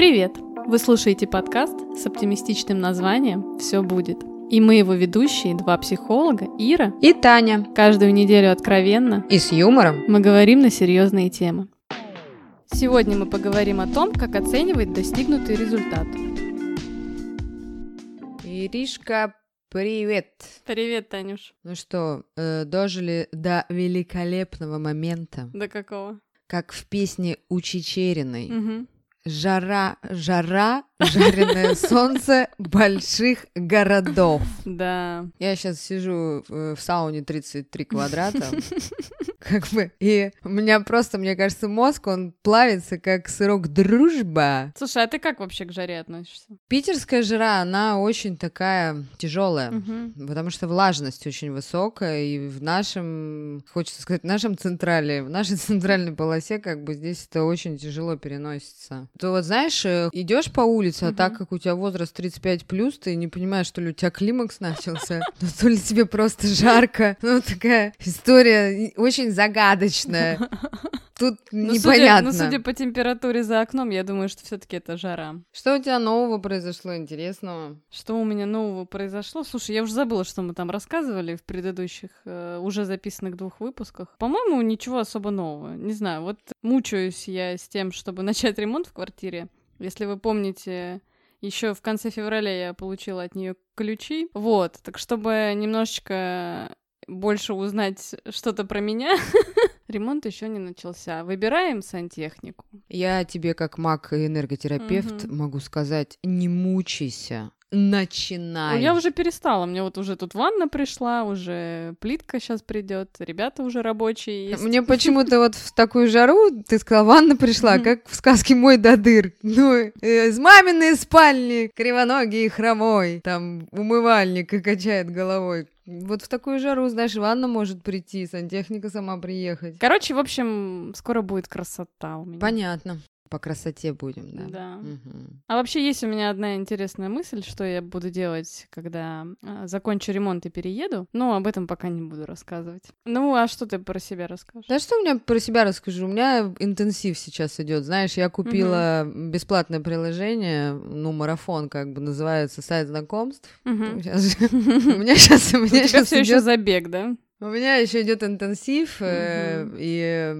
Привет! Вы слушаете подкаст с оптимистичным названием «Все будет». И мы его ведущие, два психолога, Ира и Таня. Каждую неделю откровенно и с юмором мы говорим на серьезные темы. Сегодня мы поговорим о том, как оценивать достигнутый результат. Иришка, привет! Привет, Танюш. Ну что, э, дожили до великолепного момента. До какого? Как в песне у Чечериной. Угу. Жара, жара, жареное солнце больших городов. Да. Я сейчас сижу в сауне 33 квадрата, как бы, и у меня просто, мне кажется, мозг, он плавится, как сырок дружба. Слушай, а ты как вообще к жаре относишься? Питерская жара, она очень такая тяжелая, угу. потому что влажность очень высокая, и в нашем, хочется сказать, в нашем централе, в нашей центральной полосе, как бы здесь это очень тяжело переносится. То вот знаешь, э, идешь по улице, а так как у тебя возраст 35 плюс, ты не понимаешь, что ли у тебя климакс начался, ну, то ли тебе просто жарко. Ну, такая история очень загадочная. Тут ну, непонятно. Судя, ну, судя по температуре за окном, я думаю, что все-таки это жара. Что у тебя нового произошло интересного? Что у меня нового произошло? Слушай, я уже забыла, что мы там рассказывали в предыдущих э, уже записанных двух выпусках. По-моему, ничего особо нового. Не знаю, вот мучаюсь я с тем, чтобы начать ремонт в квартире. Если вы помните, еще в конце февраля я получила от нее ключи. Вот, так чтобы немножечко больше узнать что-то про меня, ремонт еще не начался. Выбираем сантехнику. Я тебе, как маг и энерготерапевт, угу. могу сказать: не мучайся начинай. Ну, я уже перестала. Мне вот уже тут ванна пришла, уже плитка сейчас придет, ребята уже рабочие есть. Мне почему-то вот в такую жару, ты сказала, ванна пришла, как в сказке «Мой додыр». Ну, э, из маминой спальни, кривоногий и хромой, там умывальник и качает головой. Вот в такую жару, знаешь, ванна может прийти, сантехника сама приехать. Короче, в общем, скоро будет красота у меня. Понятно. По красоте будем, да. Да. Угу. А вообще есть у меня одна интересная мысль, что я буду делать, когда э, закончу ремонт и перееду. Но об этом пока не буду рассказывать. Ну, а что ты про себя расскажешь? Да что у меня про себя расскажу? У меня интенсив сейчас идет. Знаешь, я купила угу. бесплатное приложение, ну, марафон, как бы называется, сайт знакомств. У меня сейчас... У меня сейчас все еще забег, да? У меня еще идет интенсив, э, и,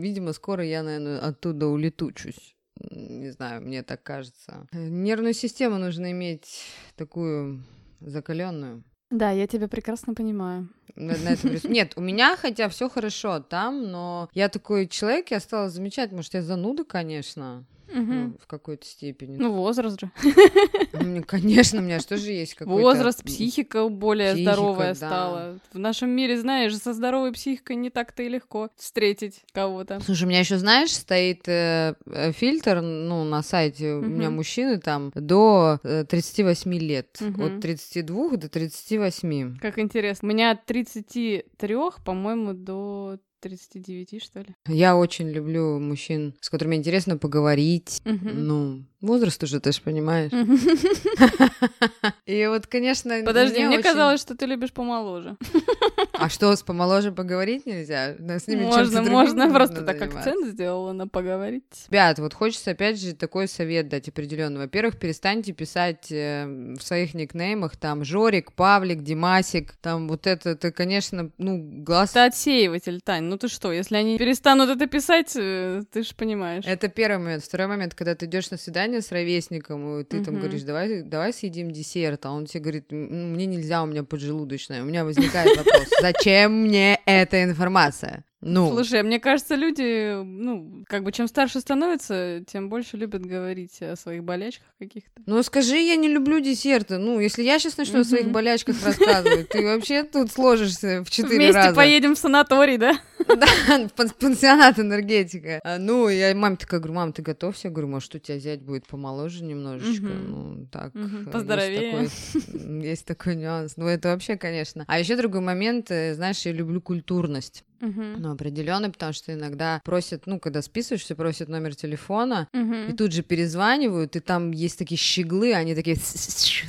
видимо, скоро я, наверное, оттуда улетучусь. Не знаю, мне так кажется. Нервную систему нужно иметь такую закаленную. Да, я тебя прекрасно понимаю. На, на этом Нет, у меня хотя все хорошо там, но я такой человек, я стала замечать, может, я зануда, конечно угу. ну, в какой-то степени. Ну, возраст же. Ну, конечно, у меня что же есть какой-то... Возраст, психика более психика, здоровая да. стала. В нашем мире, знаешь, со здоровой психикой не так-то и легко встретить кого-то. Слушай, у меня еще, знаешь, стоит э, э, фильтр, ну, на сайте, угу. у меня мужчины там до э, 38 лет. Угу. От 32 до 38. Как интересно. У меня от 33, по-моему, до 39, что ли? Я очень люблю мужчин, с которыми интересно поговорить. Угу. Ну, возраст уже, ты же понимаешь. И вот, конечно... Подожди, мне казалось, что ты любишь помоложе. А что, с помоложе поговорить нельзя? С ними можно, можно, просто так акцент сделала на поговорить. Ребят, вот хочется опять же такой совет дать определенный. Во-первых, перестаньте писать э, в своих никнеймах там Жорик, Павлик, Димасик, там вот это, это, конечно, ну, глаз... Это отсеиватель, Тань, ну ты что, если они перестанут это писать, э, ты же понимаешь. Это первый момент. Второй момент, когда ты идешь на свидание с ровесником, и ты там говоришь, давай, давай съедим десерт, а он тебе говорит, мне нельзя, у меня поджелудочная. У меня возникает вопрос, зачем мне эта информация? Ну. Слушай, мне кажется, люди, ну, как бы чем старше становятся, тем больше любят говорить о своих болячках каких-то. Ну, скажи, я не люблю десерты. Ну, если я сейчас начну о своих болячках рассказывать, ты вообще тут сложишься в четыре раза. Вместе поедем в санаторий, да? Да, пансионат энергетика. А, ну, я маме такая говорю, мам, ты готовься? Я говорю, может, у тебя зять будет помоложе немножечко? Ну, так. Поздоровее. Есть такой нюанс. Ну, это вообще, конечно. А еще другой момент, э, знаешь, я люблю культурность. Угу. но определенный, потому что иногда просят, ну, когда списываешься, просят номер телефона, и Угу. тут же перезванивают, и там есть такие щеглы, они такие,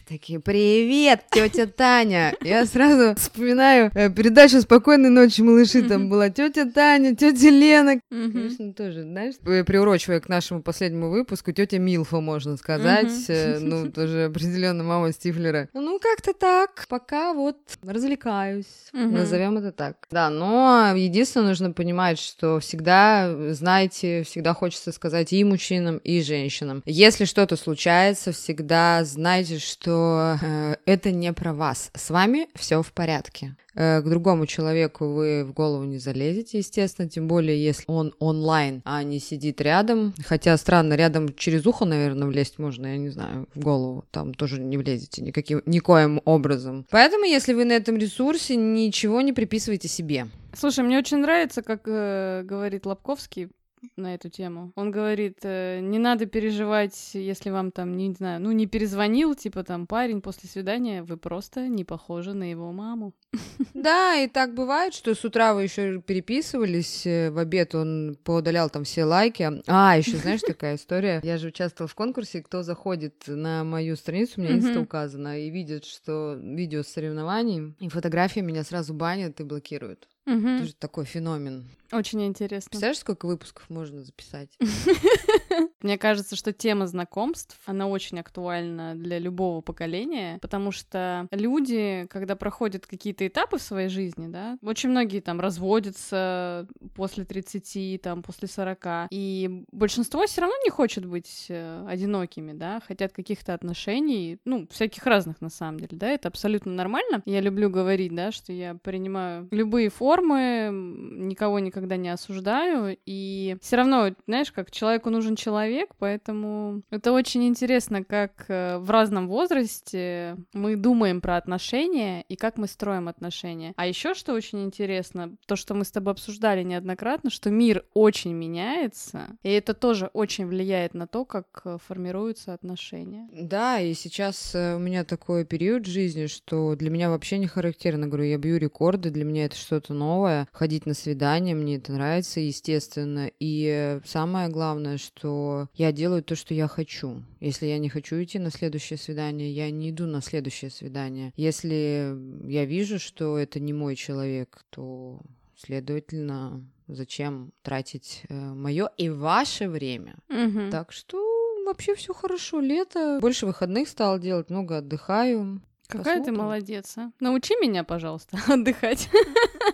такие, привет, тетя Таня. Я сразу вспоминаю э, передачу «Спокойной ночи, малыши», там была тетя Таня, тетя Лена. Конечно, тоже, знаешь, э, приурочивая к нашему последнему выпуску, тетя Милфа, можно сказать, э, ну, тоже определенно мама Стифлера. Ну, как-то так, пока вот развлекаюсь, назовем это так. Да, но единственное, нужно понимать, что всегда, знаете, всегда хочется сказать и мужчинам, и женщинам. Если что-то случается, всегда знайте, что э, это не про вас. С вами все в порядке. Э, К другому человеку вы в голову не залезете, естественно, тем более, если он онлайн, а не сидит рядом. Хотя странно, рядом через ухо, наверное, влезть можно, я не знаю, в голову. Там тоже не влезете никаким, никоим образом. Поэтому, если вы на этом ресурсе, ничего не приписывайте себе. Слушай, мне очень нравится, как э, говорит Лобковский на эту тему. Он говорит, э, не надо переживать, если вам там, не знаю, ну не перезвонил, типа там парень после свидания, вы просто не похожи на его маму. Да, и так бывает, что с утра вы еще переписывались, э, в обед он поудалял там все лайки. А, еще знаешь, такая история. Я же участвовала в конкурсе, кто заходит на мою страницу, у меня инста указано, и видит, что видео с соревнований, и фотографии меня сразу банят и блокируют. Мгм. Тоже такой феномен. Очень интересно. Представляешь, сколько выпусков можно записать? Мне кажется, что тема знакомств, она очень актуальна для любого поколения, потому что люди, когда проходят какие-то этапы в своей жизни, да, очень многие там разводятся после 30, там, после 40, и большинство все равно не хочет быть э, одинокими, да, хотят каких-то отношений, ну, всяких разных на самом деле, да, это абсолютно нормально. Я люблю говорить, да, что я принимаю любые формы, никого никогда не осуждаю, и все равно, знаешь, как человеку нужен человек, поэтому это очень интересно, как э, в разном возрасте мы думаем про отношения и как мы строим отношения. А еще что очень интересно, то, что мы с тобой обсуждали неоднократно, что мир очень меняется, и это тоже очень влияет на то, как э, формируются отношения. Да, и сейчас э, у меня такой период жизни, что для меня вообще не характерно. Говорю, я бью рекорды, для меня это что-то новое. Ходить на свидания, мне это нравится, естественно. И э, самое главное, что я делаю то, что я хочу. Если я не хочу идти на следующее свидание, я не иду на следующее свидание. Если я вижу, что это не мой человек, то, следовательно, зачем тратить мое и ваше время? Мгм. Так что вообще все хорошо. Лето. Больше выходных стал делать, много отдыхаю. Какая ты Посмотрим. молодец, а? Научи меня, пожалуйста, отдыхать.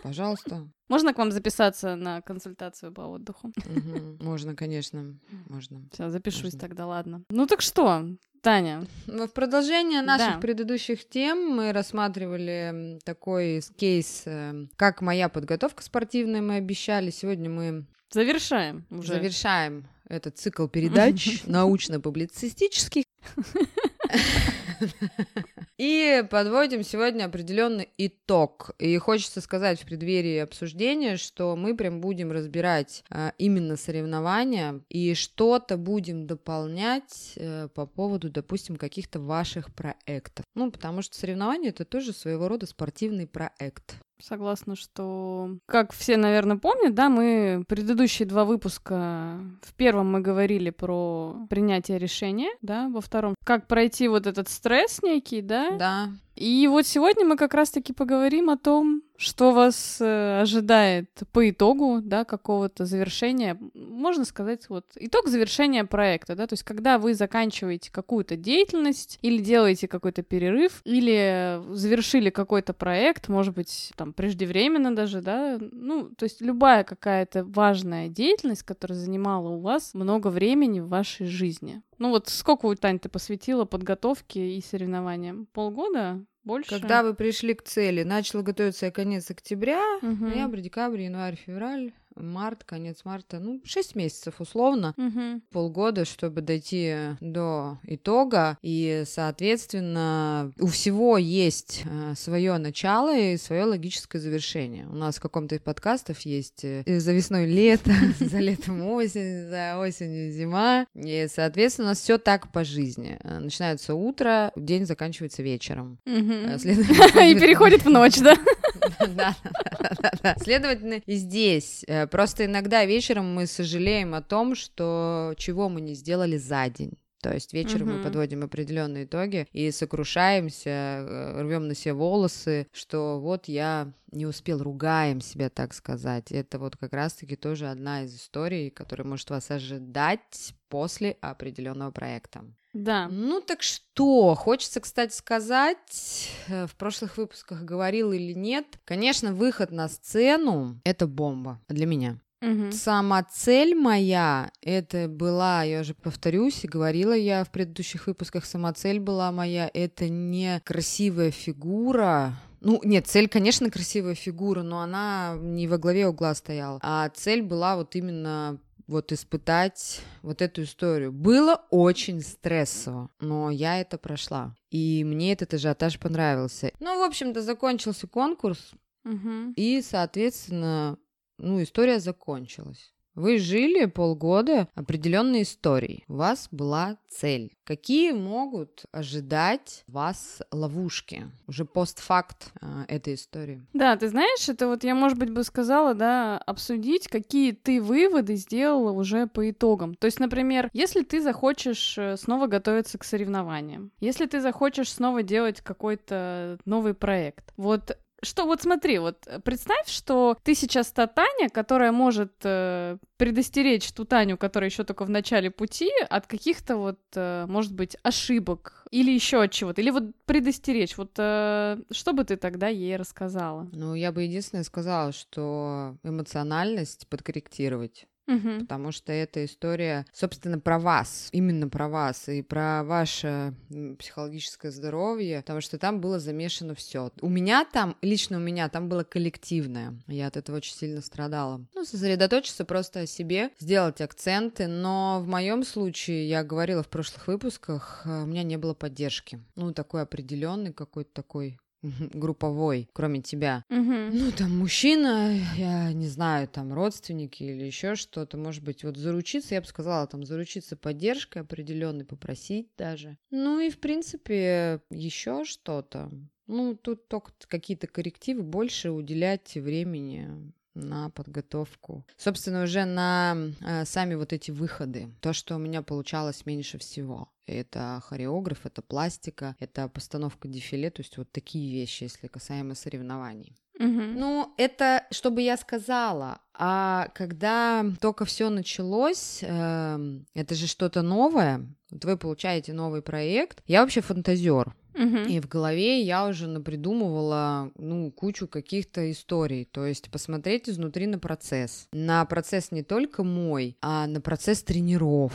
Пожалуйста. Можно к вам записаться на консультацию по отдыху? Мгм. Можно, конечно, можно. Все, запишусь Можно. тогда, ладно. Ну так что, Таня? В продолжение наших Да. предыдущих тем мы рассматривали такой кейс, э, как моя подготовка спортивная, мы обещали. Сегодня мы Завершаем уже. завершаем этот цикл передач научно-публицистических. И подводим сегодня определенный итог. И хочется сказать в преддверии обсуждения, что мы прям будем разбирать а, именно соревнования и что-то будем дополнять э, по поводу, допустим, каких-то ваших проектов. Ну, потому что соревнования это тоже своего рода спортивный проект. Согласна, что, как все, наверное, помнят, да, мы предыдущие два выпуска, в первом мы говорили про принятие решения, да, во втором, как пройти вот этот стресс некий, да, Да. И вот сегодня мы как раз-таки поговорим о том, что вас э, ожидает по итогу, да, какого-то завершения, можно сказать, вот, итог завершения проекта, да, то есть когда вы заканчиваете какую-то деятельность или делаете какой-то перерыв, или завершили какой-то проект, может быть, там, преждевременно даже, да, ну, то есть любая какая-то важная деятельность, которая занимала у вас много времени в вашей жизни. Ну вот сколько, вот, Тань, ты посвятила подготовке и соревнованиям? Полгода? Больше? Когда вы пришли к цели, начал готовиться я конец октября, Мгм. ноябрь, декабрь, январь, февраль, март, конец марта, ну, 6 месяцев условно, Мгм. полгода, чтобы дойти до итога. И, соответственно, у всего есть свое начало и свое логическое завершение. У нас в каком-то из подкастов есть э, за весной лето, за летом осень, за осенью зима. И, соответственно, у нас все так по жизни. Э, Начинается утро, день заканчивается вечером. Э, И переходит в ночь, да? Да, да, да, да. Следовательно, и здесь э, просто иногда вечером мы сожалеем о том, что чего мы не сделали за день. То есть вечером мы Мгм. подводим определенные итоги и сокрушаемся, рвем на себе волосы, что вот я не успел, ругаем себя, так сказать. Это вот как раз-таки тоже одна из историй, которая может вас ожидать после определенного проекта. Да. Ну так что, хочется, кстати, сказать, э, в прошлых выпусках говорил или нет, конечно, выход на сцену — это бомба для меня. Мгм. Сама цель моя, это была, я уже повторюсь, и говорила я в предыдущих выпусках, сама цель была моя, это не красивая фигура, ну, нет, цель, конечно, красивая фигура, но она не во главе угла стояла, а цель была вот именно вот испытать вот эту историю. Было очень стрессово, но я это прошла. И мне этот ажиотаж понравился. Ну, в общем-то, закончился конкурс, Мгм. и, соответственно, ну, история закончилась. Вы жили полгода определенной историей. У вас была цель. Какие могут ожидать вас ловушки? Уже постфакт а, этой истории. Да, ты знаешь, это вот я, может быть, бы сказала, да, обсудить, какие ты выводы сделала уже по итогам. То есть, например, если ты захочешь э, снова готовиться к соревнованиям, если ты захочешь снова делать какой-то новый проект, вот что, вот смотри, вот э, представь, что ты сейчас та Таня, которая может э, предостеречь ту Таню, которая еще только в начале пути, от каких-то вот, э, может быть, ошибок или еще от чего-то, или вот предостеречь. Вот э, что бы ты тогда ей рассказала? Ну, я бы единственное сказала, что эмоциональность подкорректировать. Мгм. Потому что эта история, собственно, про вас, именно про вас и про ваше психологическое здоровье, потому что там было замешано все. У меня там, лично у меня там было коллективное. Я от этого очень сильно страдала. Ну, сосредоточиться просто о себе, сделать акценты, но в моем случае, я говорила в прошлых выпусках, э, у меня не было поддержки. Ну, такой определенный какой-то такой групповой, кроме тебя. Мгм. Ну, там мужчина, я не знаю, там родственники или еще что-то, может быть, вот заручиться, я бы сказала, там заручиться поддержкой определенной, попросить даже. Ну и, в принципе, еще что-то. Ну, тут только какие-то коррективы, больше уделять времени на подготовку. Собственно, уже на э, сами вот эти выходы. То, что у меня получалось меньше всего. Это хореограф, это пластика, это постановка дефиле, то есть вот такие вещи, если касаемо соревнований. Мгм. Ну, это чтобы я сказала. А когда только все началось, эм, это же что-то новое. Вот вы получаете новый проект. Я вообще фантазер. Мгм. И в голове я уже напридумывала, ну, кучу каких-то историй. То есть посмотреть изнутри на процесс. На процесс не только мой, а на процесс тренеров.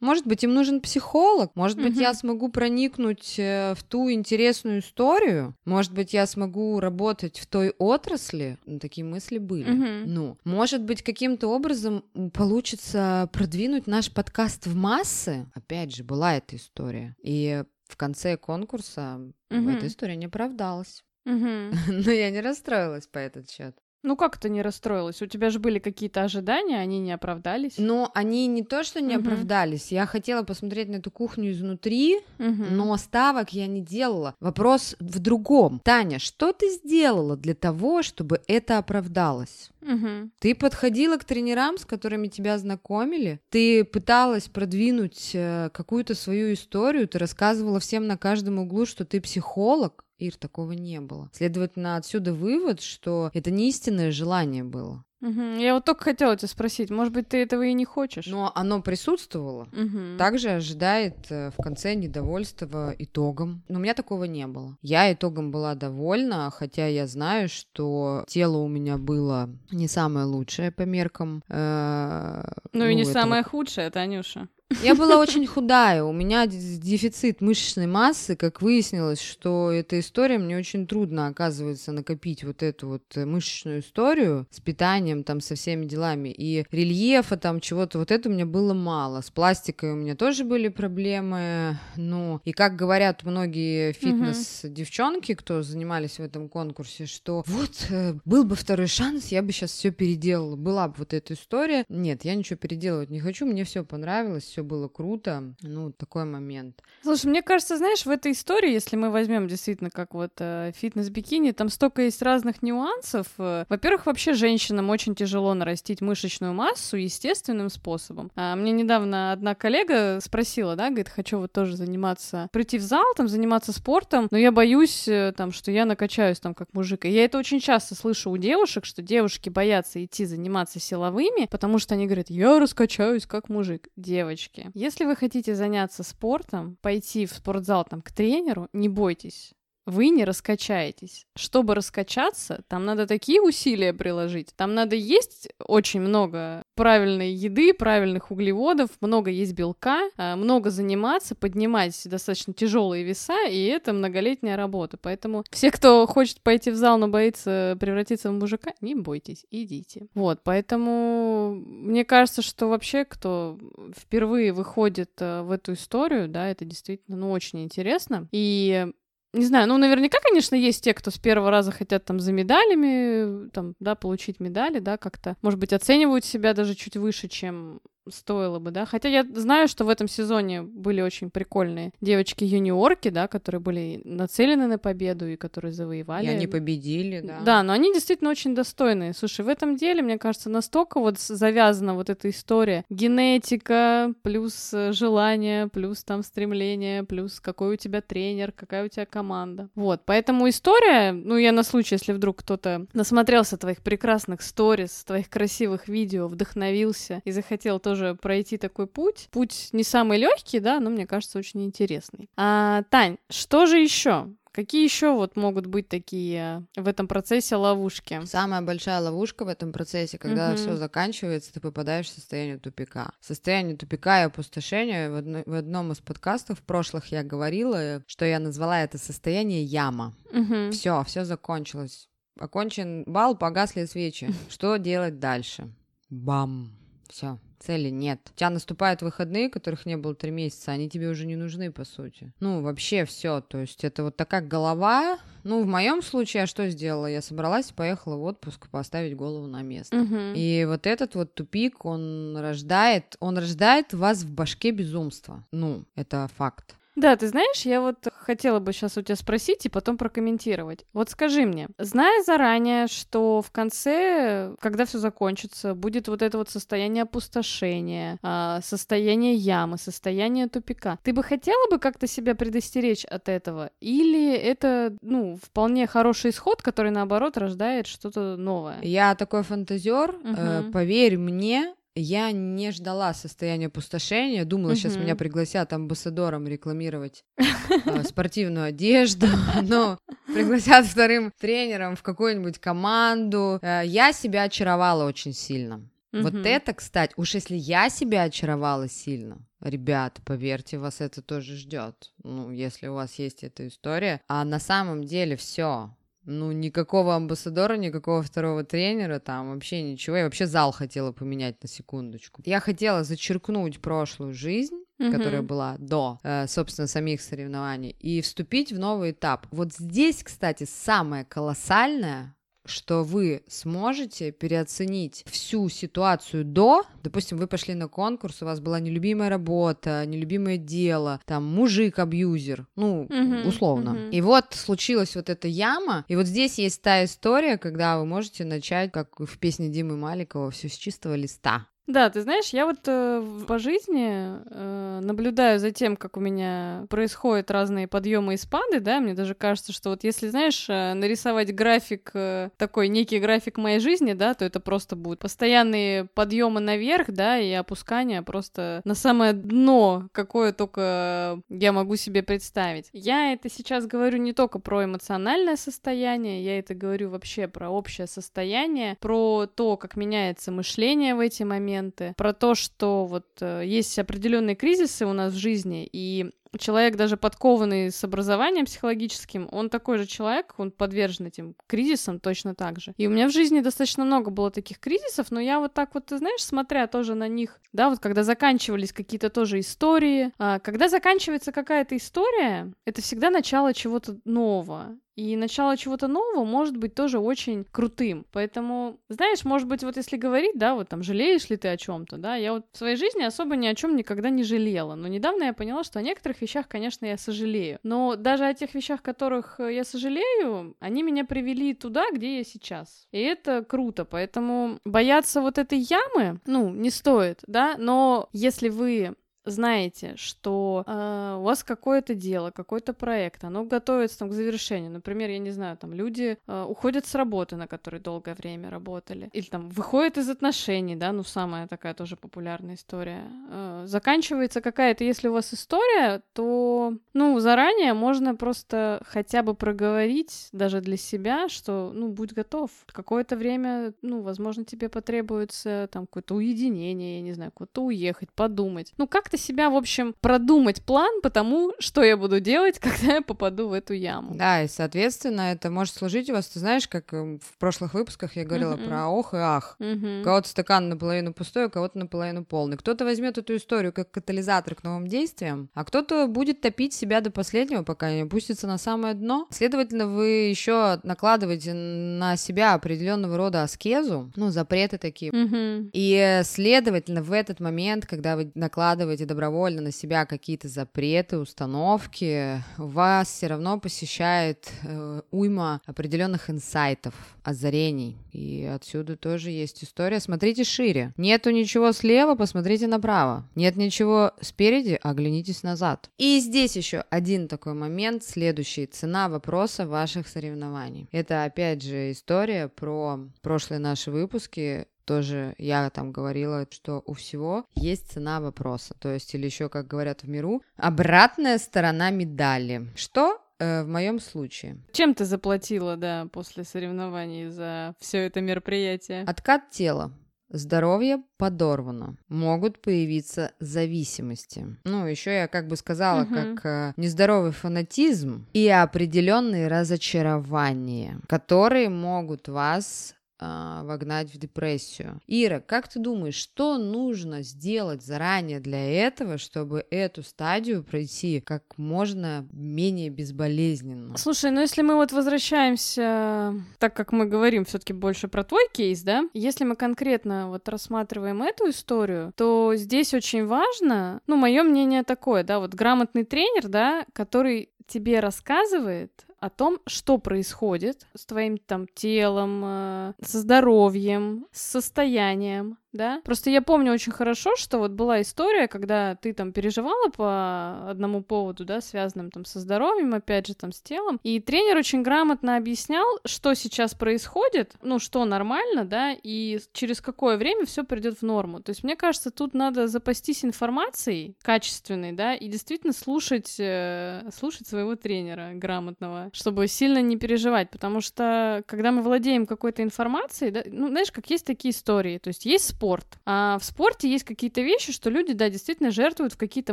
Может быть, им нужен психолог, может быть, Мгм. я смогу проникнуть э, в ту интересную историю, может быть, я смогу работать в той отрасли. Ну, такие мысли были. Мгм. Ну, может быть, каким-то образом получится продвинуть наш подкаст в массы. Опять же, была эта история. И в конце конкурса Мгм. эта история не оправдалась. Мгм. Но я не расстроилась по этот счет. Ну как ты не расстроилась? У тебя же были какие-то ожидания, они не оправдались. Но они не то, что не Мгм. оправдались. Я хотела посмотреть на эту кухню изнутри, Мгм. но ставок я не делала. Вопрос в другом. Таня, что ты сделала для того, чтобы это оправдалось? Мгм. Ты подходила к тренерам, с которыми тебя знакомили, ты пыталась продвинуть э, какую-то свою историю, ты рассказывала всем на каждом углу, что ты психолог. Ир, такого не было. Следовательно, отсюда вывод, что это не истинное желание было. Мгм. Я вот только хотела тебя спросить, может быть, ты этого и не хочешь? Но оно присутствовало. Мгм. Также ожидает э, в конце недовольства итогом. Но у меня такого не было. Я итогом была довольна, хотя я знаю, что тело у меня было не самое лучшее по меркам. э, Ну, и не этого самое худшее, Танюша. Я была очень худая, у меня дефицит мышечной массы, как выяснилось, что эта история мне очень трудно, оказывается, накопить вот эту вот мышечную историю с питанием, там, со всеми делами, и рельефа там чего-то, вот это у меня было мало. С пластикой у меня тоже были проблемы, ну, и как говорят многие фитнес-девчонки, кто занимались в этом конкурсе, что вот, э, был бы второй шанс, я бы сейчас все переделала, была бы вот эта история. Нет, я ничего переделывать не хочу, мне все понравилось, все было круто. Ну, такой момент. Слушай, мне кажется, знаешь, в этой истории, если мы возьмем действительно как вот э, фитнес-бикини, там столько есть разных нюансов. Э, во-первых, вообще женщинам очень тяжело нарастить мышечную массу естественным способом. А мне недавно одна коллега спросила, да, говорит, хочу вот тоже заниматься, прийти в зал, там, заниматься спортом, но я боюсь, э, там, что я накачаюсь там как мужик. И я это очень часто слышу у девушек, что девушки боятся идти заниматься силовыми, потому что они говорят, я раскачаюсь как мужик. Девочки, если вы хотите заняться спортом, пойти в спортзал там к тренеру, не бойтесь вы не раскачаетесь. Чтобы раскачаться, там надо такие усилия приложить. Там надо есть очень много правильной еды, правильных углеводов, много есть белка, а, много заниматься, поднимать достаточно тяжелые веса, и это многолетняя работа. Поэтому все, кто хочет пойти в зал, но боится превратиться в мужика, не бойтесь, идите. Вот, поэтому мне кажется, что вообще, кто впервые выходит э, в эту историю, да, это действительно, ну, очень интересно. И не знаю, ну, наверняка, конечно, есть те, кто с первого раза хотят там за медалями, там, да, получить медали, да, как-то, может быть, оценивают себя даже чуть выше, чем стоило бы, да. Хотя я знаю, что в этом сезоне были очень прикольные девочки-юниорки, да, которые были нацелены на победу и которые завоевали. И они победили, да. Да, но они действительно очень достойные. Слушай, в этом деле, мне кажется, настолько вот завязана вот эта история. Генетика, плюс э, желание, плюс там стремление, плюс какой у тебя тренер, какая у тебя команда. Вот, поэтому история, ну, я на случай, если вдруг кто-то насмотрелся твоих прекрасных сторис, твоих красивых видео, вдохновился и захотел тоже тоже пройти такой путь. Путь не самый легкий, да, но мне кажется очень интересный. А, Тань, что же еще? Какие еще вот могут быть такие в этом процессе ловушки? Самая большая ловушка в этом процессе, когда угу. все заканчивается, ты попадаешь в состояние тупика. Состояние тупика и опустошения. В, одно, в одном из подкастов в прошлых я говорила, что я назвала это состояние яма. Угу. Все, все закончилось. Окончен бал, погасли свечи. Что делать дальше? Бам! Все цели нет. У тебя наступают выходные, которых не было три месяца, они тебе уже не нужны, по сути. Ну, вообще все. То есть это вот такая голова. Ну, в моем случае я что сделала? Я собралась и поехала в отпуск поставить голову на место. Угу. И вот этот вот тупик, он рождает, он рождает вас в башке безумство. Ну, это факт. Да, ты знаешь, я вот хотела бы сейчас у тебя спросить и потом прокомментировать. Вот скажи мне, зная заранее, что в конце, когда все закончится, будет вот это вот состояние опустошения, а, состояние ямы, состояние тупика, ты бы хотела бы как-то себя предостеречь от этого? Или это, ну, вполне хороший исход, который, наоборот, рождает что-то новое? Я такой фантазер, угу. э, поверь мне, я не ждала состояния опустошения, думала, uh сейчас меня пригласят амбассадором рекламировать э, спортивную одежду, но пригласят вторым тренером в какую-нибудь команду. Э, я себя очаровала очень сильно. Вот это, кстати, уж если я себя очаровала сильно, ребят, поверьте, вас это тоже ждет. Ну, если у вас есть эта история. А на самом деле все ну, никакого амбассадора, никакого второго тренера, там вообще ничего. Я вообще зал хотела поменять на секундочку. Я хотела зачеркнуть прошлую жизнь, mm-hmm. которая была до, э, собственно, самих соревнований, и вступить в новый этап. Вот здесь, кстати, самое колоссальное что вы сможете переоценить всю ситуацию до, допустим, вы пошли на конкурс, у вас была нелюбимая работа, нелюбимое дело, там мужик-абьюзер, ну, uh-huh, условно. Uh-huh. И вот случилась вот эта яма, и вот здесь есть та история, когда вы можете начать, как в песне Димы Маликова, все с чистого листа. Да, ты знаешь, я вот э, по жизни э, наблюдаю за тем, как у меня происходят разные подъемы и спады, да, мне даже кажется, что вот если, знаешь, э, нарисовать график, э, такой некий график моей жизни, да, то это просто будут постоянные подъемы наверх, да, и опускания просто на самое дно, какое только я могу себе представить. Я это сейчас говорю не только про эмоциональное состояние, я это говорю вообще про общее состояние, про то, как меняется мышление в эти моменты, моменты, про то, что вот э, есть определенные кризисы у нас в жизни, и человек даже подкованный с образованием психологическим, он такой же человек, он подвержен этим кризисам точно так же. И у меня в жизни достаточно много было таких кризисов, но я вот так вот, ты знаешь, смотря тоже на них, да, вот когда заканчивались какие-то тоже истории, а, когда заканчивается какая-то история, это всегда начало чего-то нового. И начало чего-то нового может быть тоже очень крутым. Поэтому, знаешь, может быть, вот если говорить, да, вот там, жалеешь ли ты о чем-то, да, я вот в своей жизни особо ни о чем никогда не жалела. Но недавно я поняла, что о некоторых вещах, конечно, я сожалею. Но даже о тех вещах, которых э, я сожалею, они меня привели туда, где я сейчас. И это круто. Поэтому бояться вот этой ямы, ну, не стоит, да, но если вы знаете, что э, у вас какое-то дело, какой-то проект, оно готовится там к завершению. Например, я не знаю, там люди э, уходят с работы, на которой долгое время работали, или там выходят из отношений, да, ну самая такая тоже популярная история. Э, заканчивается какая-то, если у вас история, то, ну, заранее можно просто хотя бы проговорить даже для себя, что, ну, будь готов. Какое-то время, ну, возможно, тебе потребуется там какое-то уединение, я не знаю, куда-то уехать, подумать. Ну, как как-то себя, в общем, продумать план по тому, что я буду делать, когда я попаду в эту яму. Да, и, соответственно, это может служить у вас, ты знаешь, как эм, в прошлых выпусках я говорила uh-huh. про ох и ах. Uh-huh. У кого-то стакан наполовину пустой, у кого-то наполовину полный. Кто-то возьмет эту историю как катализатор к новым действиям, а кто-то будет топить себя до последнего, пока не опустится на самое дно. Следовательно, вы еще накладываете на себя определенного рода аскезу, ну, запреты такие. Uh-huh. И, следовательно, в этот момент, когда вы накладываете берете добровольно на себя какие-то запреты, установки, вас все равно посещает э, уйма определенных инсайтов, озарений. И отсюда тоже есть история. Смотрите шире. Нету ничего слева, посмотрите направо. Нет ничего спереди, оглянитесь назад. И здесь еще один такой момент, следующий. Цена вопроса ваших соревнований. Это опять же история про прошлые наши выпуски тоже я там говорила, что у всего есть цена вопроса. То есть, или еще, как говорят в миру, обратная сторона медали. Что э, в моем случае. Чем ты заплатила, да, после соревнований за все это мероприятие? Откат тела. Здоровье подорвано. Могут появиться зависимости. Ну, еще я как бы сказала, угу. как э, нездоровый фанатизм и определенные разочарования, которые могут вас вогнать в депрессию. Ира, как ты думаешь, что нужно сделать заранее для этого, чтобы эту стадию пройти как можно менее безболезненно? Слушай, ну если мы вот возвращаемся, так как мы говорим все-таки больше про твой кейс, да, если мы конкретно вот рассматриваем эту историю, то здесь очень важно, ну, мое мнение такое, да, вот грамотный тренер, да, который тебе рассказывает о том, что происходит с твоим там телом, э, со здоровьем, с состоянием, да. Просто я помню очень хорошо, что вот была история, когда ты там переживала по одному поводу, да, связанным там со здоровьем, опять же, там с телом, и тренер очень грамотно объяснял, что сейчас происходит, ну, что нормально, да, и через какое время все придет в норму. То есть, мне кажется, тут надо запастись информацией качественной, да, и действительно слушать, э, слушать своего тренера грамотного, чтобы сильно не переживать, потому что, когда мы владеем какой-то информацией, да, ну, знаешь, как есть такие истории, то есть есть. А в спорте есть какие-то вещи, что люди, да, действительно жертвуют в какие-то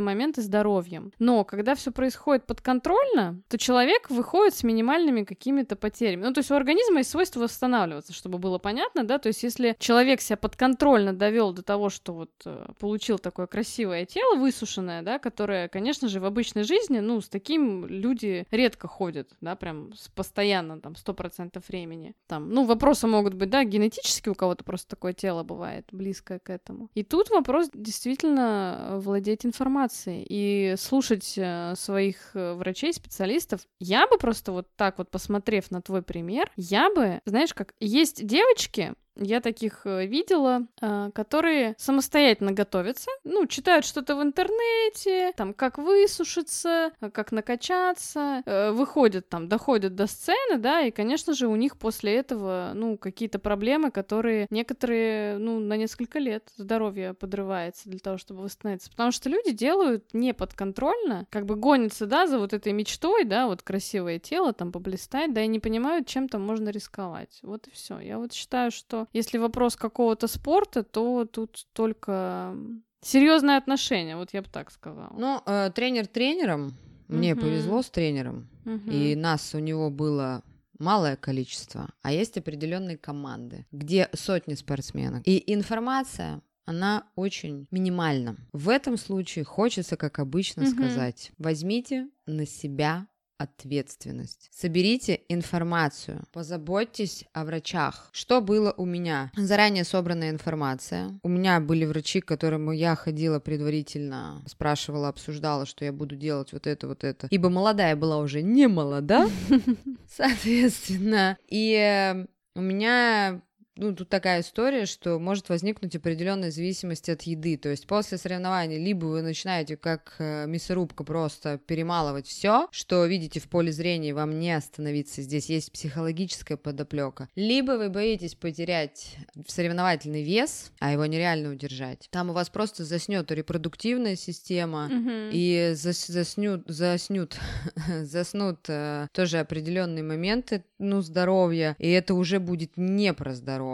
моменты здоровьем. Но когда все происходит подконтрольно, то человек выходит с минимальными какими-то потерями. Ну, то есть у организма есть свойство восстанавливаться, чтобы было понятно, да, то есть если человек себя подконтрольно довел до того, что вот э, получил такое красивое тело, высушенное, да, которое, конечно же, в обычной жизни, ну, с таким люди редко ходят, да, прям постоянно, там, сто процентов времени. Там, ну, вопросы могут быть, да, генетически у кого-то просто такое тело бывает, близкое к этому. И тут вопрос действительно владеть информацией и слушать э, своих э, врачей, специалистов. Я бы просто вот так вот, посмотрев на твой пример, я бы, знаешь, как есть девочки, я таких э, видела, э, которые самостоятельно готовятся, ну, читают что-то в интернете, там, как высушиться, э, как накачаться, выходят там, доходят до сцены, да, и, конечно же, у них после этого, ну, какие-то проблемы, которые некоторые, ну, на несколько лет здоровье подрывается для того, чтобы восстановиться. Потому что люди делают не подконтрольно, как бы гонятся, да, за вот этой мечтой, да, вот красивое тело там поблистать, да, и не понимают, чем там можно рисковать. Вот и все. Я вот считаю, что что если вопрос какого-то спорта, то тут только серьезное отношение, вот я бы так сказала. Ну, э, тренер тренером. Мне Мгм. повезло с тренером. Мгм. И нас у него было малое количество, а есть определенные команды, где сотни спортсменок. И информация она очень минимальна. В этом случае хочется, как обычно, Мгм. сказать, возьмите на себя ответственность. Соберите информацию, позаботьтесь о врачах. Что было у меня? Заранее собранная информация. У меня были врачи, к которым я ходила предварительно, спрашивала, обсуждала, что я буду делать вот это, вот это. Ибо молодая была уже не молода, соответственно. И э, у меня ну, тут такая история, что может возникнуть определенная зависимость от еды. То есть после соревнований либо вы начинаете как э, мясорубка просто перемалывать все, что видите в поле зрения, вам не остановиться. Здесь есть психологическая подоплека. Либо вы боитесь потерять соревновательный вес, а его нереально удержать. Там у вас просто заснет репродуктивная система, Мгм. и зас- заснют, заснут, заснут э, тоже определенные моменты, ну, здоровья, и это уже будет не про здоровье.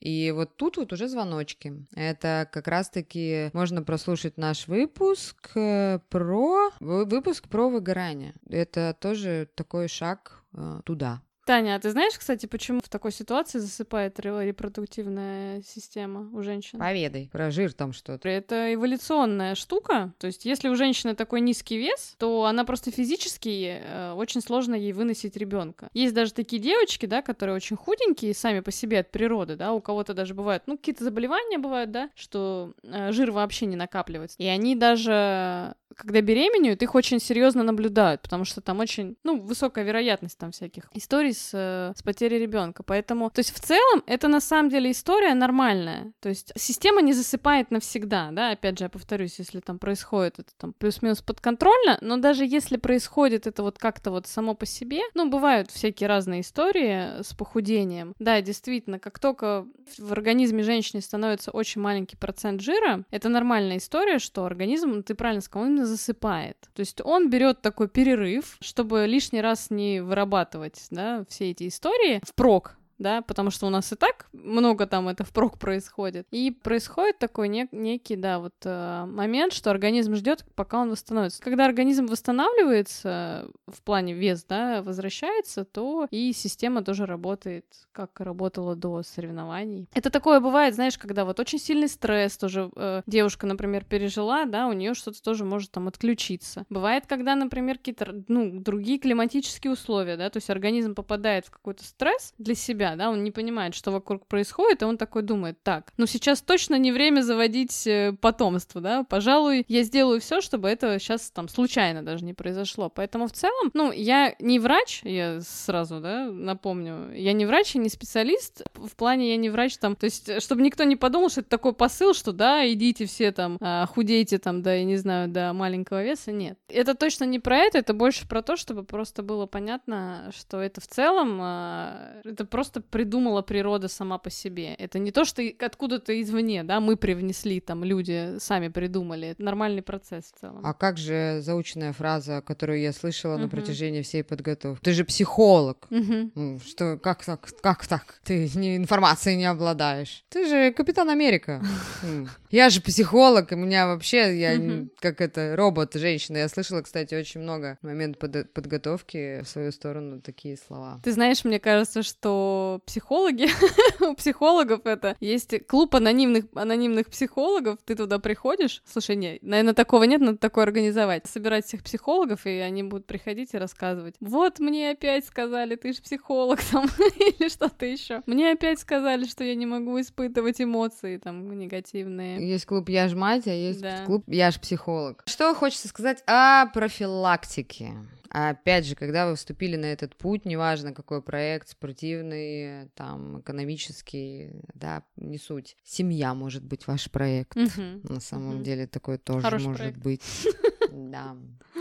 И вот тут вот уже звоночки. Это как раз-таки можно прослушать наш выпуск э, про вы- выпуск про выгорание. Это тоже такой шаг э, туда. Таня, а ты знаешь, кстати, почему в такой ситуации засыпает ре- репродуктивная система у женщин? Поведай про жир там что-то. Это эволюционная штука. То есть, если у женщины такой низкий вес, то она просто физически э, очень сложно ей выносить ребенка. Есть даже такие девочки, да, которые очень худенькие сами по себе от природы, да, у кого-то даже бывают, ну, какие-то заболевания бывают, да, что э, жир вообще не накапливается. И они даже, когда беременеют, их очень серьезно наблюдают, потому что там очень, ну, высокая вероятность там всяких историй с, э, с потерей ребенка. Поэтому, то есть в целом это на самом деле история нормальная. То есть система не засыпает навсегда, да, опять же, я повторюсь, если там происходит это там плюс-минус подконтрольно, но даже если происходит это вот как-то вот само по себе, ну, бывают всякие разные истории с похудением. Да, действительно, как только в организме женщины становится очень маленький процент жира, это нормальная история, что организм, ну, ты правильно сказал, он именно засыпает. То есть он берет такой перерыв, чтобы лишний раз не вырабатывать, да, все эти истории впрок, да, потому что у нас и так много там это впрок происходит. И происходит такой нек- некий, да, вот э, момент, что организм ждет, пока он восстановится. Когда организм восстанавливается в плане вес, да, возвращается, то и система тоже работает, как работала до соревнований. Это такое бывает, знаешь, когда вот очень сильный стресс тоже э, девушка, например, пережила, да, у нее что-то тоже может там отключиться. Бывает, когда, например, какие-то, ну, другие климатические условия, да, то есть организм попадает в какой-то стресс для себя, да, он не понимает, что вокруг происходит, и он такой думает, так, ну сейчас точно не время заводить э, потомство, да, пожалуй, я сделаю все, чтобы это сейчас там случайно даже не произошло. Поэтому в целом, ну, я не врач, я сразу, да, напомню, я не врач и не специалист, в плане я не врач там, то есть, э, чтобы никто не подумал, что это такой посыл, что да, идите все там, а, худейте там, да, я не знаю, до маленького веса, нет. Это точно не про это, это больше про то, чтобы просто было понятно, что это в целом, а, это просто придумала природа сама по себе. Это не то, что откуда-то извне, да, мы привнесли, там, люди сами придумали. Это нормальный процесс в целом. А как же заученная фраза, которую я слышала на Мгм. протяжении всей подготовки? Ты же психолог. Ну, Что, как так, как так? Ты не, информацией не обладаешь. Ты же Капитан Америка. Я же психолог, и у меня вообще, я как это, робот, женщина. Я слышала, кстати, очень много момент под- подготовки в свою сторону такие слова. Ты знаешь, мне кажется, что психологи, у психологов это есть клуб анонимных, анонимных психологов, ты туда приходишь, слушай, не, наверное, такого нет, надо такое организовать, собирать всех психологов, и они будут приходить и рассказывать. Вот мне опять сказали, ты же психолог там, или что-то еще. Мне опять сказали, что я не могу испытывать эмоции там негативные. Есть клуб «Я ж мать», а есть Да. клуб «Я ж психолог». Что хочется сказать о профилактике? Опять же, когда вы вступили на этот путь, неважно какой проект, спортивный, там, экономический, да, не суть. Семья может быть ваш проект. Мгм. На самом Мгм. деле такое тоже Хороший может проект. быть. Да.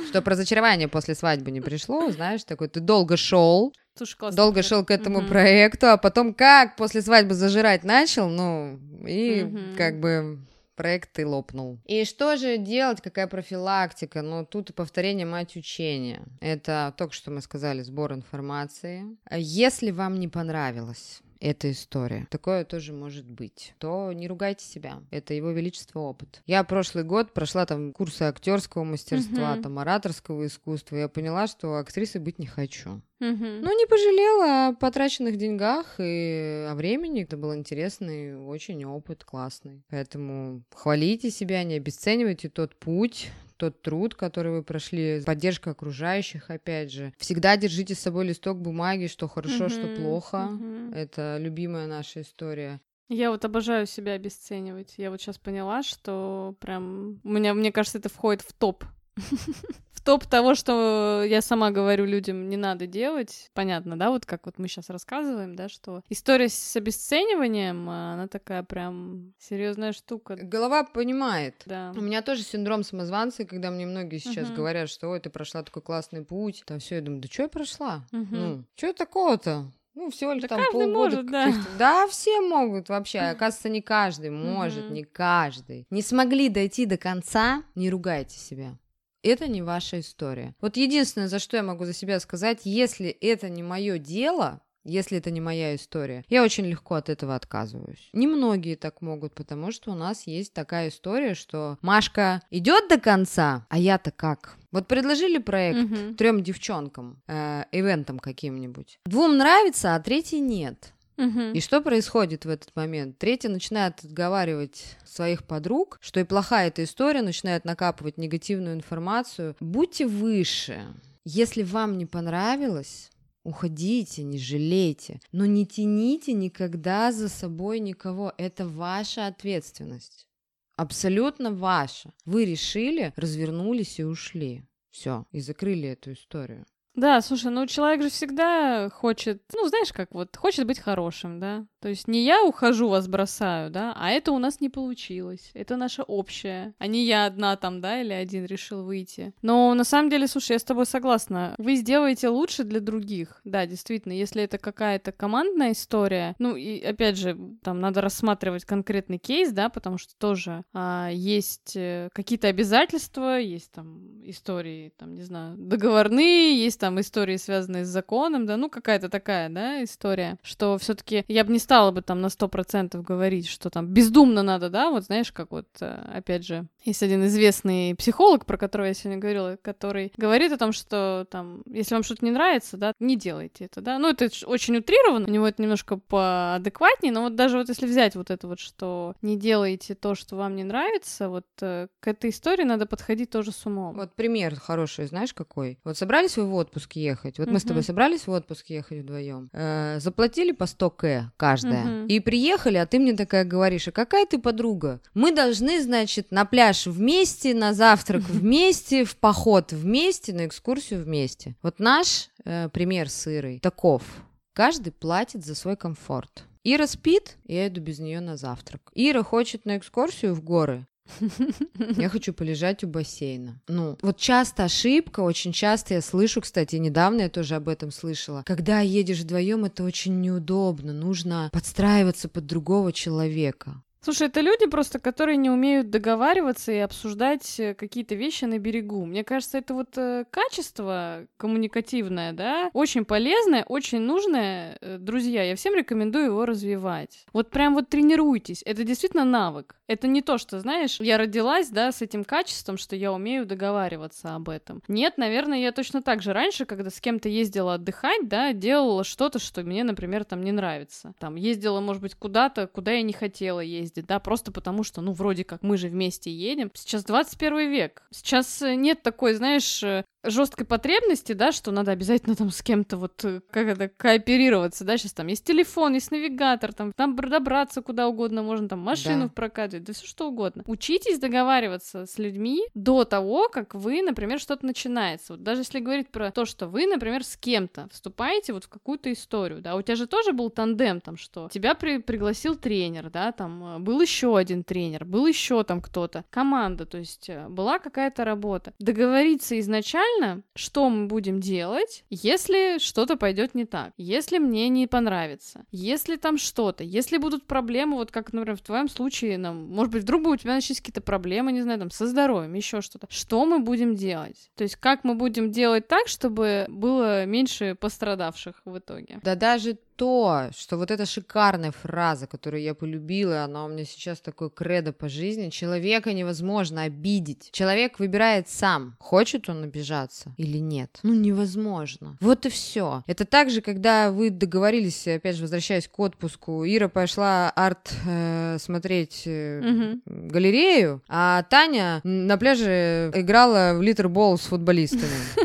Что разочарование после свадьбы не пришло, знаешь, такой ты долго шел, Слушай, классно. долго шел к этому Мгм. проекту, а потом как после свадьбы зажирать начал, ну, и Мгм. как бы проект и лопнул. И что же делать, какая профилактика? Ну, тут и повторение мать учения. Это только что мы сказали, сбор информации. Если вам не понравилось, эта история. Такое тоже может быть. То не ругайте себя. Это его величество опыт. Я прошлый год прошла там курсы актерского мастерства, угу. там ораторского искусства. Я поняла, что актрисой быть не хочу. Угу. Ну, не пожалела о потраченных деньгах и о времени. Это был интересный очень опыт, классный. Поэтому хвалите себя, не обесценивайте тот путь, тот труд, который вы прошли, поддержка окружающих, опять же. Всегда держите с собой листок бумаги, что хорошо, uh-huh, что плохо. Uh-huh. Это любимая наша история. Я вот обожаю себя обесценивать. Я вот сейчас поняла, что прям у меня, мне кажется, это входит в топ в топ того, что я сама говорю людям, не надо делать. Понятно, да, вот как вот мы сейчас рассказываем, да, что история с обесцениванием, она такая прям серьезная штука. Голова понимает. Да. У меня тоже синдром самозванца, когда мне многие сейчас uh-huh. говорят, что ой, ты прошла такой классный путь, там все, я думаю, да что я прошла? Uh-huh. Ну, что такого-то? Ну, всего лишь да там полгода. Может, да. да, все могут вообще. Оказывается, не каждый может, не каждый. Не смогли дойти до конца, не ругайте себя это не ваша история. Вот единственное, за что я могу за себя сказать, если это не мое дело, если это не моя история. Я очень легко от этого отказываюсь. Немногие так могут, потому что у нас есть такая история, что Машка идет до конца, а я-то как? Вот предложили проект угу. трем девчонкам, э, ивентам каким-нибудь. Двум нравится, а третий нет. Угу. И что происходит в этот момент? Третья начинает отговаривать своих подруг, что и плохая эта история, начинает накапывать негативную информацию. Будьте выше. Если вам не понравилось, уходите, не жалейте, но не тяните никогда за собой никого. Это ваша ответственность. Абсолютно ваша. Вы решили, развернулись и ушли. Все, и закрыли эту историю. Да, слушай, ну человек же всегда хочет, ну знаешь, как вот, хочет быть хорошим, да. То есть не я ухожу, вас бросаю, да, а это у нас не получилось. Это наше общее, а не я одна там, да, или один решил выйти. Но на самом деле, слушай, я с тобой согласна. Вы сделаете лучше для других. Да, действительно, если это какая-то командная история, ну и опять же, там надо рассматривать конкретный кейс, да, потому что тоже а, есть э, какие-то обязательства, есть там истории, там, не знаю, договорные, есть там истории, связанные с законом, да, ну какая-то такая, да, история, что все таки я бы не стала бы там на сто процентов говорить, что там бездумно надо, да, вот знаешь, как вот, э, опять же, есть один известный психолог, про которого я сегодня говорила, который говорит о том, что там, если вам что-то не нравится, да, не делайте это, да, ну это очень утрировано, у него это немножко поадекватнее, но вот даже вот если взять вот это вот, что не делайте то, что вам не нравится, вот э, к этой истории надо подходить тоже с умом. Вот пример хороший, знаешь, какой? Вот собрались вы в отпуск, отпуск ехать. Вот uh-huh. мы с тобой собрались в отпуск ехать вдвоем. Э, заплатили по 100 к каждая. Uh-huh. И приехали, а ты мне такая говоришь, а какая ты подруга? Мы должны, значит, на пляж вместе, на завтрак вместе, в поход вместе, на экскурсию вместе. Вот наш э, пример с Ирой таков. Каждый платит за свой комфорт. Ира спит, я иду без нее на завтрак. Ира хочет на экскурсию в горы, я хочу полежать у бассейна. Ну, вот часто ошибка, очень часто я слышу, кстати, недавно я тоже об этом слышала. Когда едешь вдвоем, это очень неудобно, нужно подстраиваться под другого человека. Слушай, это люди просто, которые не умеют договариваться и обсуждать э, какие-то вещи на берегу. Мне кажется, это вот э, качество коммуникативное, да, очень полезное, очень нужное. Э, друзья, я всем рекомендую его развивать. Вот прям вот тренируйтесь. Это действительно навык. Это не то, что, знаешь, я родилась, да, с этим качеством, что я умею договариваться об этом. Нет, наверное, я точно так же раньше, когда с кем-то ездила отдыхать, да, делала что-то, что мне, например, там не нравится. Там ездила, может быть, куда-то, куда я не хотела ездить ездит, да, просто потому что, ну, вроде как мы же вместе едем. Сейчас 21 век. Сейчас э, нет такой, знаешь, э, жесткой потребности, да, что надо обязательно там с кем-то вот э, как это кооперироваться, да, сейчас там есть телефон, есть навигатор, там, там добраться куда угодно можно, там машину да. прокатывать, да все что угодно. Учитесь договариваться с людьми до того, как вы, например, что-то начинается. Вот даже если говорить про то, что вы, например, с кем-то вступаете вот в какую-то историю, да, у тебя же тоже был тандем, там, что тебя при пригласил тренер, да, там, был еще один тренер, был еще там кто-то, команда, то есть э, была какая-то работа. Договориться изначально что мы будем делать, если что-то пойдет не так, если мне не понравится, если там что-то, если будут проблемы, вот как, например, в твоем случае, нам, может быть, вдруг у тебя начались какие-то проблемы, не знаю, там, со здоровьем, еще что-то. Что мы будем делать? То есть, как мы будем делать так, чтобы было меньше пострадавших в итоге? Да даже то, что вот эта шикарная фраза, которую я полюбила, она у меня сейчас такой кредо по жизни, человека невозможно обидеть. Человек выбирает сам, хочет он обижаться или нет. Ну, невозможно. Вот и все. Это так же, когда вы договорились, опять же, возвращаясь к отпуску, Ира пошла арт э, смотреть э, угу. галерею, а Таня на пляже играла в литербол с футболистами.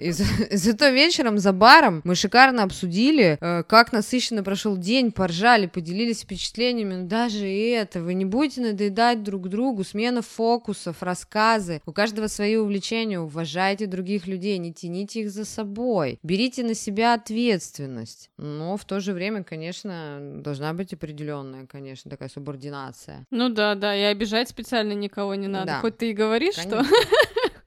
И, зато вечером за баром мы шикарно обсудили, э, как насыщенно прошел день, поржали, поделились впечатлениями. Но даже и это, вы не будете надоедать друг другу, смена фокусов, рассказы. У каждого свои увлечения, уважайте других людей, не тяните их за собой. Берите на себя ответственность. Но в то же время, конечно, должна быть определенная, конечно, такая субординация. Ну да, да, и обижать специально никого не надо. Да. Хоть ты и говоришь, конечно. что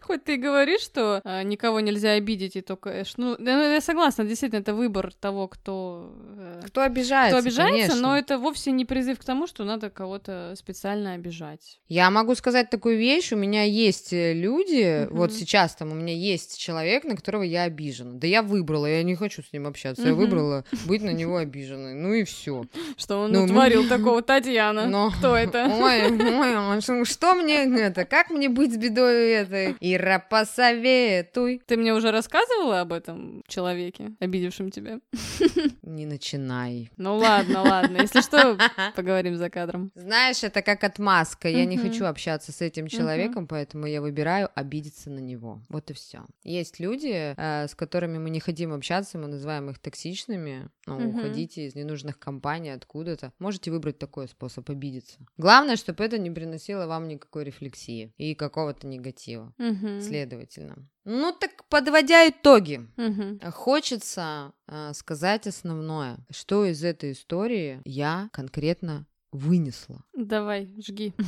Хоть ты и говоришь, что э, никого нельзя обидеть, и только... Э, ну, я согласна, действительно, это выбор того, кто... Э, кто обижается, Кто обижается, конечно. но это вовсе не призыв к тому, что надо кого-то специально обижать. Я могу сказать такую вещь, у меня есть э, люди, uh-huh. вот сейчас там у меня есть человек, на которого я обижена. Да я выбрала, я не хочу с ним общаться, uh-huh. я выбрала быть на него обиженной, ну и все. Что он ну, утворил такого, Татьяна? Но... Кто это? Ой, ой, что мне это, как мне быть с бедой этой? И Ира, посоветуй. Ты мне уже рассказывала об этом человеке, обидевшем тебя? Не начинай. Ну ладно, ладно. Если что, поговорим за кадром. Знаешь, это как отмазка. Я не хочу общаться с этим человеком, поэтому я выбираю обидеться на него. Вот и все. Есть люди, э, с которыми мы не хотим общаться, мы называем их токсичными. Ну, уходите из ненужных компаний откуда-то. Можете выбрать такой способ обидеться. Главное, чтобы это не приносило вам никакой рефлексии и какого-то негатива. Угу. Следовательно. Ну так подводя итоги, угу. хочется э, сказать основное, что из этой истории я конкретно вынесла. Давай, жги.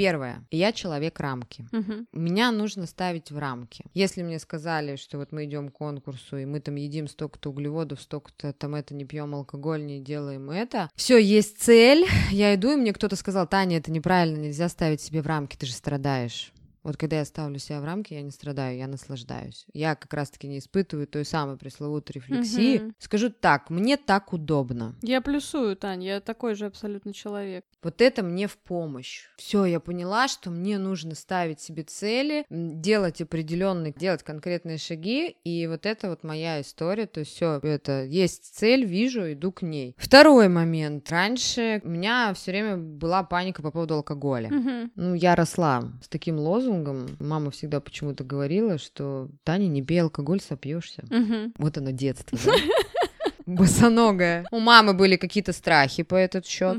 Первое. Я человек рамки. Угу. Меня нужно ставить в рамки. Если мне сказали, что вот мы идем к конкурсу, и мы там едим столько-то углеводов, столько-то там это не пьем алкоголь, не делаем это. Все, есть цель. Я иду, и мне кто-то сказал, Таня, это неправильно, нельзя ставить себе в рамки, ты же страдаешь. Вот когда я ставлю себя в рамки, я не страдаю, я наслаждаюсь. Я как раз-таки не испытываю той самой пресловутой рефлексии. Угу. Скажу так, мне так удобно. Я плюсую, Тань, я такой же абсолютно человек. Вот это мне в помощь. Все, я поняла, что мне нужно ставить себе цели, делать определенные, делать конкретные шаги, и вот это вот моя история. То есть все, это есть цель, вижу, иду к ней. Второй момент. Раньше у меня все время была паника по поводу алкоголя. Угу. Ну, я росла с таким лозунгом лозунгом. Мама всегда почему-то говорила, что Таня, не пей алкоголь, сопьешься. Угу. Вот оно детство, да? Босоногая. У мамы были какие-то страхи по этот счет.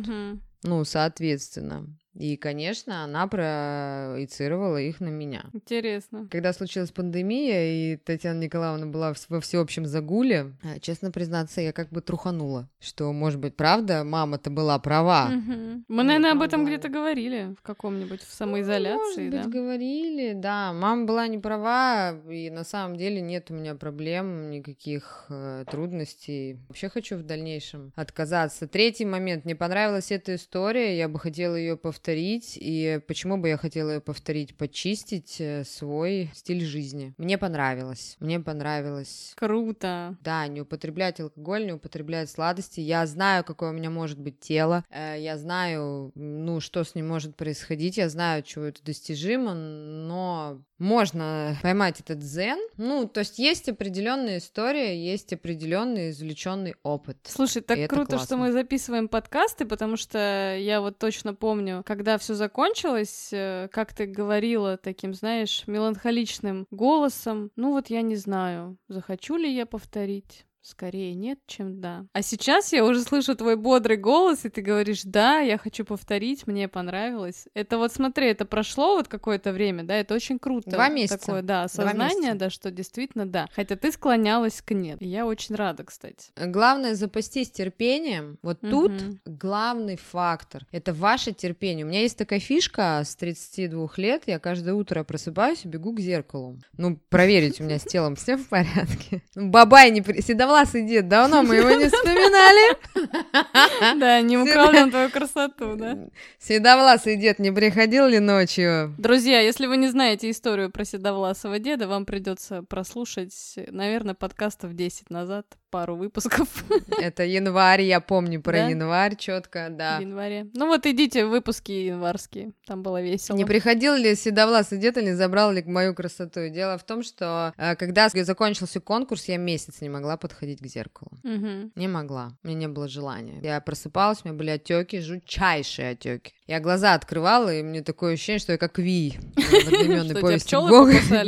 Ну, соответственно. И, конечно, она проецировала их на меня. Интересно. Когда случилась пандемия, и Татьяна Николаевна была во всеобщем загуле, э, честно признаться, я как бы труханула, что, может быть, правда, мама-то была права. Угу. Мы, наверное, об этом где-то говорили в каком-нибудь в самоизоляции, ну, может быть, говорили, да. Мама была не права, и на самом деле нет у меня проблем, никаких э, трудностей. Вообще хочу в дальнейшем отказаться. Третий момент. Мне понравилась эта история, я бы хотела ее повторить повторить, и почему бы я хотела ее повторить, почистить э, свой стиль жизни. Мне понравилось, мне понравилось. Круто. Да, не употреблять алкоголь, не употреблять сладости. Я знаю, какое у меня может быть тело, э, я знаю, ну, что с ним может происходить, я знаю, чего это достижимо, но можно поймать этот дзен. Ну, то есть есть определенная история, есть определенный извлеченный опыт. Слушай, так круто, что мы записываем подкасты, потому что я вот точно помню, когда все закончилось, э, как ты говорила таким, знаешь, меланхоличным голосом. Ну вот я не знаю, захочу ли я повторить. Скорее нет, чем да. А сейчас я уже слышу твой бодрый голос, и ты говоришь, да, я хочу повторить, мне понравилось. Это вот смотри, это прошло вот какое-то время, да, это очень круто. Два месяца. Такое, да, осознание, да, что действительно да. Хотя ты склонялась к нет. И я очень рада, кстати. Главное запастись терпением. Вот угу. тут главный фактор. Это ваше терпение. У меня есть такая фишка с 32 лет, я каждое утро просыпаюсь и бегу к зеркалу. Ну, проверить, у меня с телом все в порядке. Бабай не... Седова седовласый дед, давно мы его не вспоминали. Да, не украл нам твою красоту, да? Седовласый дед не приходил ли ночью? Друзья, если вы не знаете историю про седовласого деда, вам придется прослушать, наверное, подкастов 10 назад. Пару выпусков. Это январь, я помню про Да? январь четко, да. В январе. Ну вот идите в выпуски январские, там было весело. Не приходил ли седовласый дед или забрал ли мою красоту? Дело в том, что э, когда закончился конкурс, я месяц не могла подходить к зеркалу. Мгм. Не могла, у меня не было желания. Я просыпалась, у меня были отеки, жутчайшие отеки. Я глаза открывала, и мне такое ощущение, что я как Вий в одноименной повести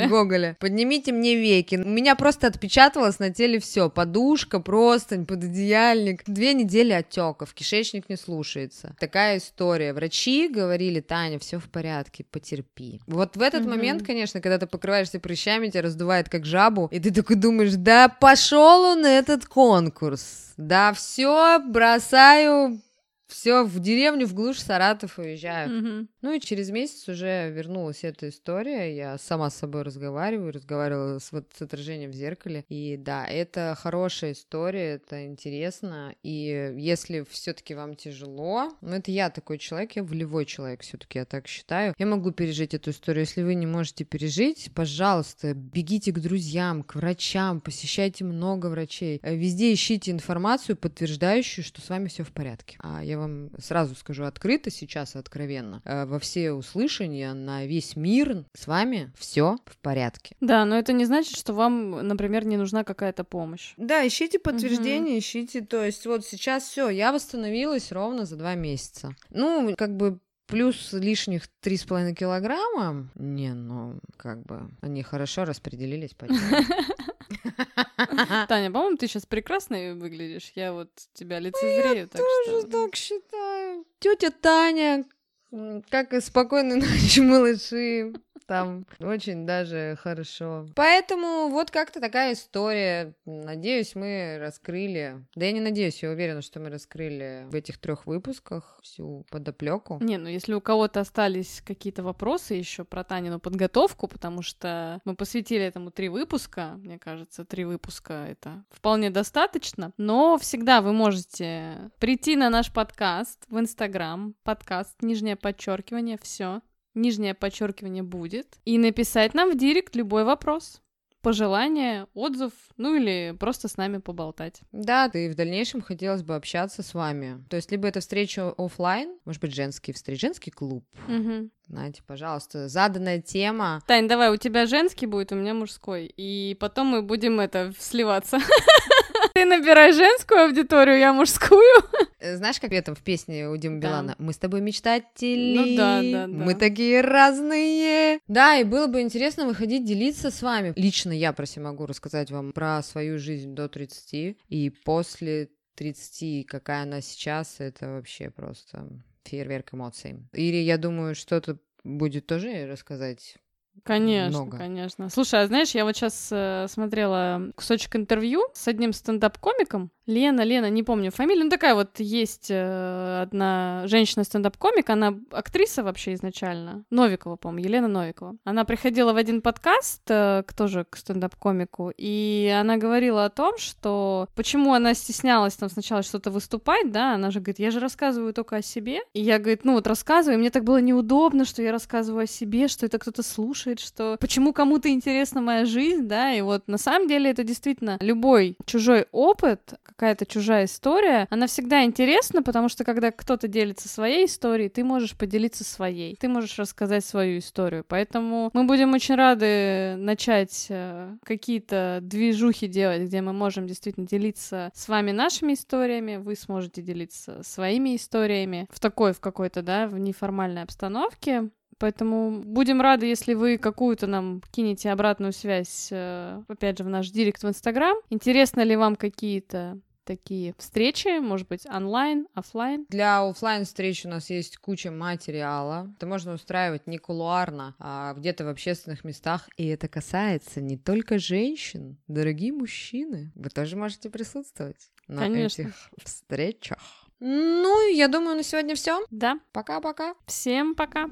Гоголя. Поднимите мне веки. У меня просто отпечаталось на теле все: подушка, простынь, пододеяльник. Две недели отеков, кишечник не слушается. Такая история. Врачи говорили, Таня, все в порядке, потерпи. Вот в этот момент, конечно, когда ты покрываешься прыщами, тебя раздувает как жабу, и ты такой думаешь, да пошел он этот конкурс. Да все, бросаю, все в деревню, в глушь Саратов уезжаю. Мгм. Ну и через месяц уже вернулась эта история. Я сама с собой разговариваю, разговаривала с, вот, с отражением в зеркале. И да, это хорошая история, это интересно. И если все-таки вам тяжело, ну это я такой человек, я волевой человек все-таки, я так считаю. Я могу пережить эту историю. Если вы не можете пережить, пожалуйста, бегите к друзьям, к врачам, посещайте много врачей. Везде ищите информацию, подтверждающую, что с вами все в порядке. А я вам сразу скажу открыто сейчас и откровенно. э, Во все услышания на весь мир с вами все в порядке. Да, но это не значит, что вам, например, не нужна какая-то помощь. Да, ищите подтверждение, ищите, то есть вот сейчас все, я восстановилась ровно за два месяца. Ну, как бы плюс лишних три с половиной килограмма, не, ну, как бы они хорошо распределились по. Таня, по-моему, ты сейчас прекрасно выглядишь. Я вот тебя лицезрею, так Тоже что... так считаю. Тетя Таня, как и спокойной ночи, малыши. Там очень даже хорошо. Поэтому вот как-то такая история. Надеюсь, мы раскрыли. Да я не надеюсь, я уверена, что мы раскрыли в этих трех выпусках всю подоплеку. Не, ну если у кого-то остались какие-то вопросы еще про Танину подготовку, потому что мы посвятили этому три выпуска, мне кажется, три выпуска это вполне достаточно, но всегда вы можете прийти на наш подкаст в Инстаграм, подкаст, нижнее подчеркивание, все, нижнее подчеркивание будет, и написать нам в директ любой вопрос. Пожелание, отзыв, ну или просто с нами поболтать. Да, и в дальнейшем хотелось бы общаться с вами. То есть либо это встреча оффлайн, может быть, женский встреч, женский клуб. Мгм. Знаете, пожалуйста, заданная тема. Тань, давай, у тебя женский будет, у меня мужской. И потом мы будем это сливаться. Ты набирай женскую аудиторию, я мужскую. Э, Знаешь, как это в песне у Димы Да. Билана? Мы с тобой мечтатели. Ну да, да, да. Мы такие разные. Да, и было бы интересно выходить, делиться с вами. Лично я про себя могу рассказать вам про свою жизнь до 30 и после 30, какая она сейчас, это вообще просто фейерверк эмоций. Или я думаю, что-то будет тоже рассказать. Конечно, Много. конечно. Слушай, а знаешь, я вот сейчас смотрела кусочек интервью с одним стендап-комиком. Лена, Лена, не помню фамилию. Ну, такая вот есть э, одна женщина-стендап-комик, она актриса вообще изначально. Новикова, по-моему, Елена Новикова. Она приходила в один подкаст, э, к тоже к стендап-комику, и она говорила о том, что почему она стеснялась там сначала что-то выступать, да, она же говорит, я же рассказываю только о себе. И я, говорит, ну вот рассказываю, и мне так было неудобно, что я рассказываю о себе, что это кто-то слушает, что почему кому-то интересна моя жизнь, да, и вот на самом деле это действительно любой чужой опыт, какая-то чужая история, она всегда интересна, потому что когда кто-то делится своей историей, ты можешь поделиться своей, ты можешь рассказать свою историю, поэтому мы будем очень рады начать э, какие-то движухи делать, где мы можем действительно делиться с вами нашими историями, вы сможете делиться своими историями в такой, в какой-то, да, в неформальной обстановке. Поэтому будем рады, если вы какую-то нам кинете обратную связь, э, опять же, в наш директ в Инстаграм. Интересно ли вам какие-то такие встречи, может быть, онлайн, оффлайн? Для оффлайн встреч у нас есть куча материала. Это можно устраивать не кулуарно, а где-то в общественных местах. И это касается не только женщин, дорогие мужчины. Вы тоже можете присутствовать на Конечно. этих встречах. Ну, я думаю, на сегодня все. Да. Пока-пока. Всем пока.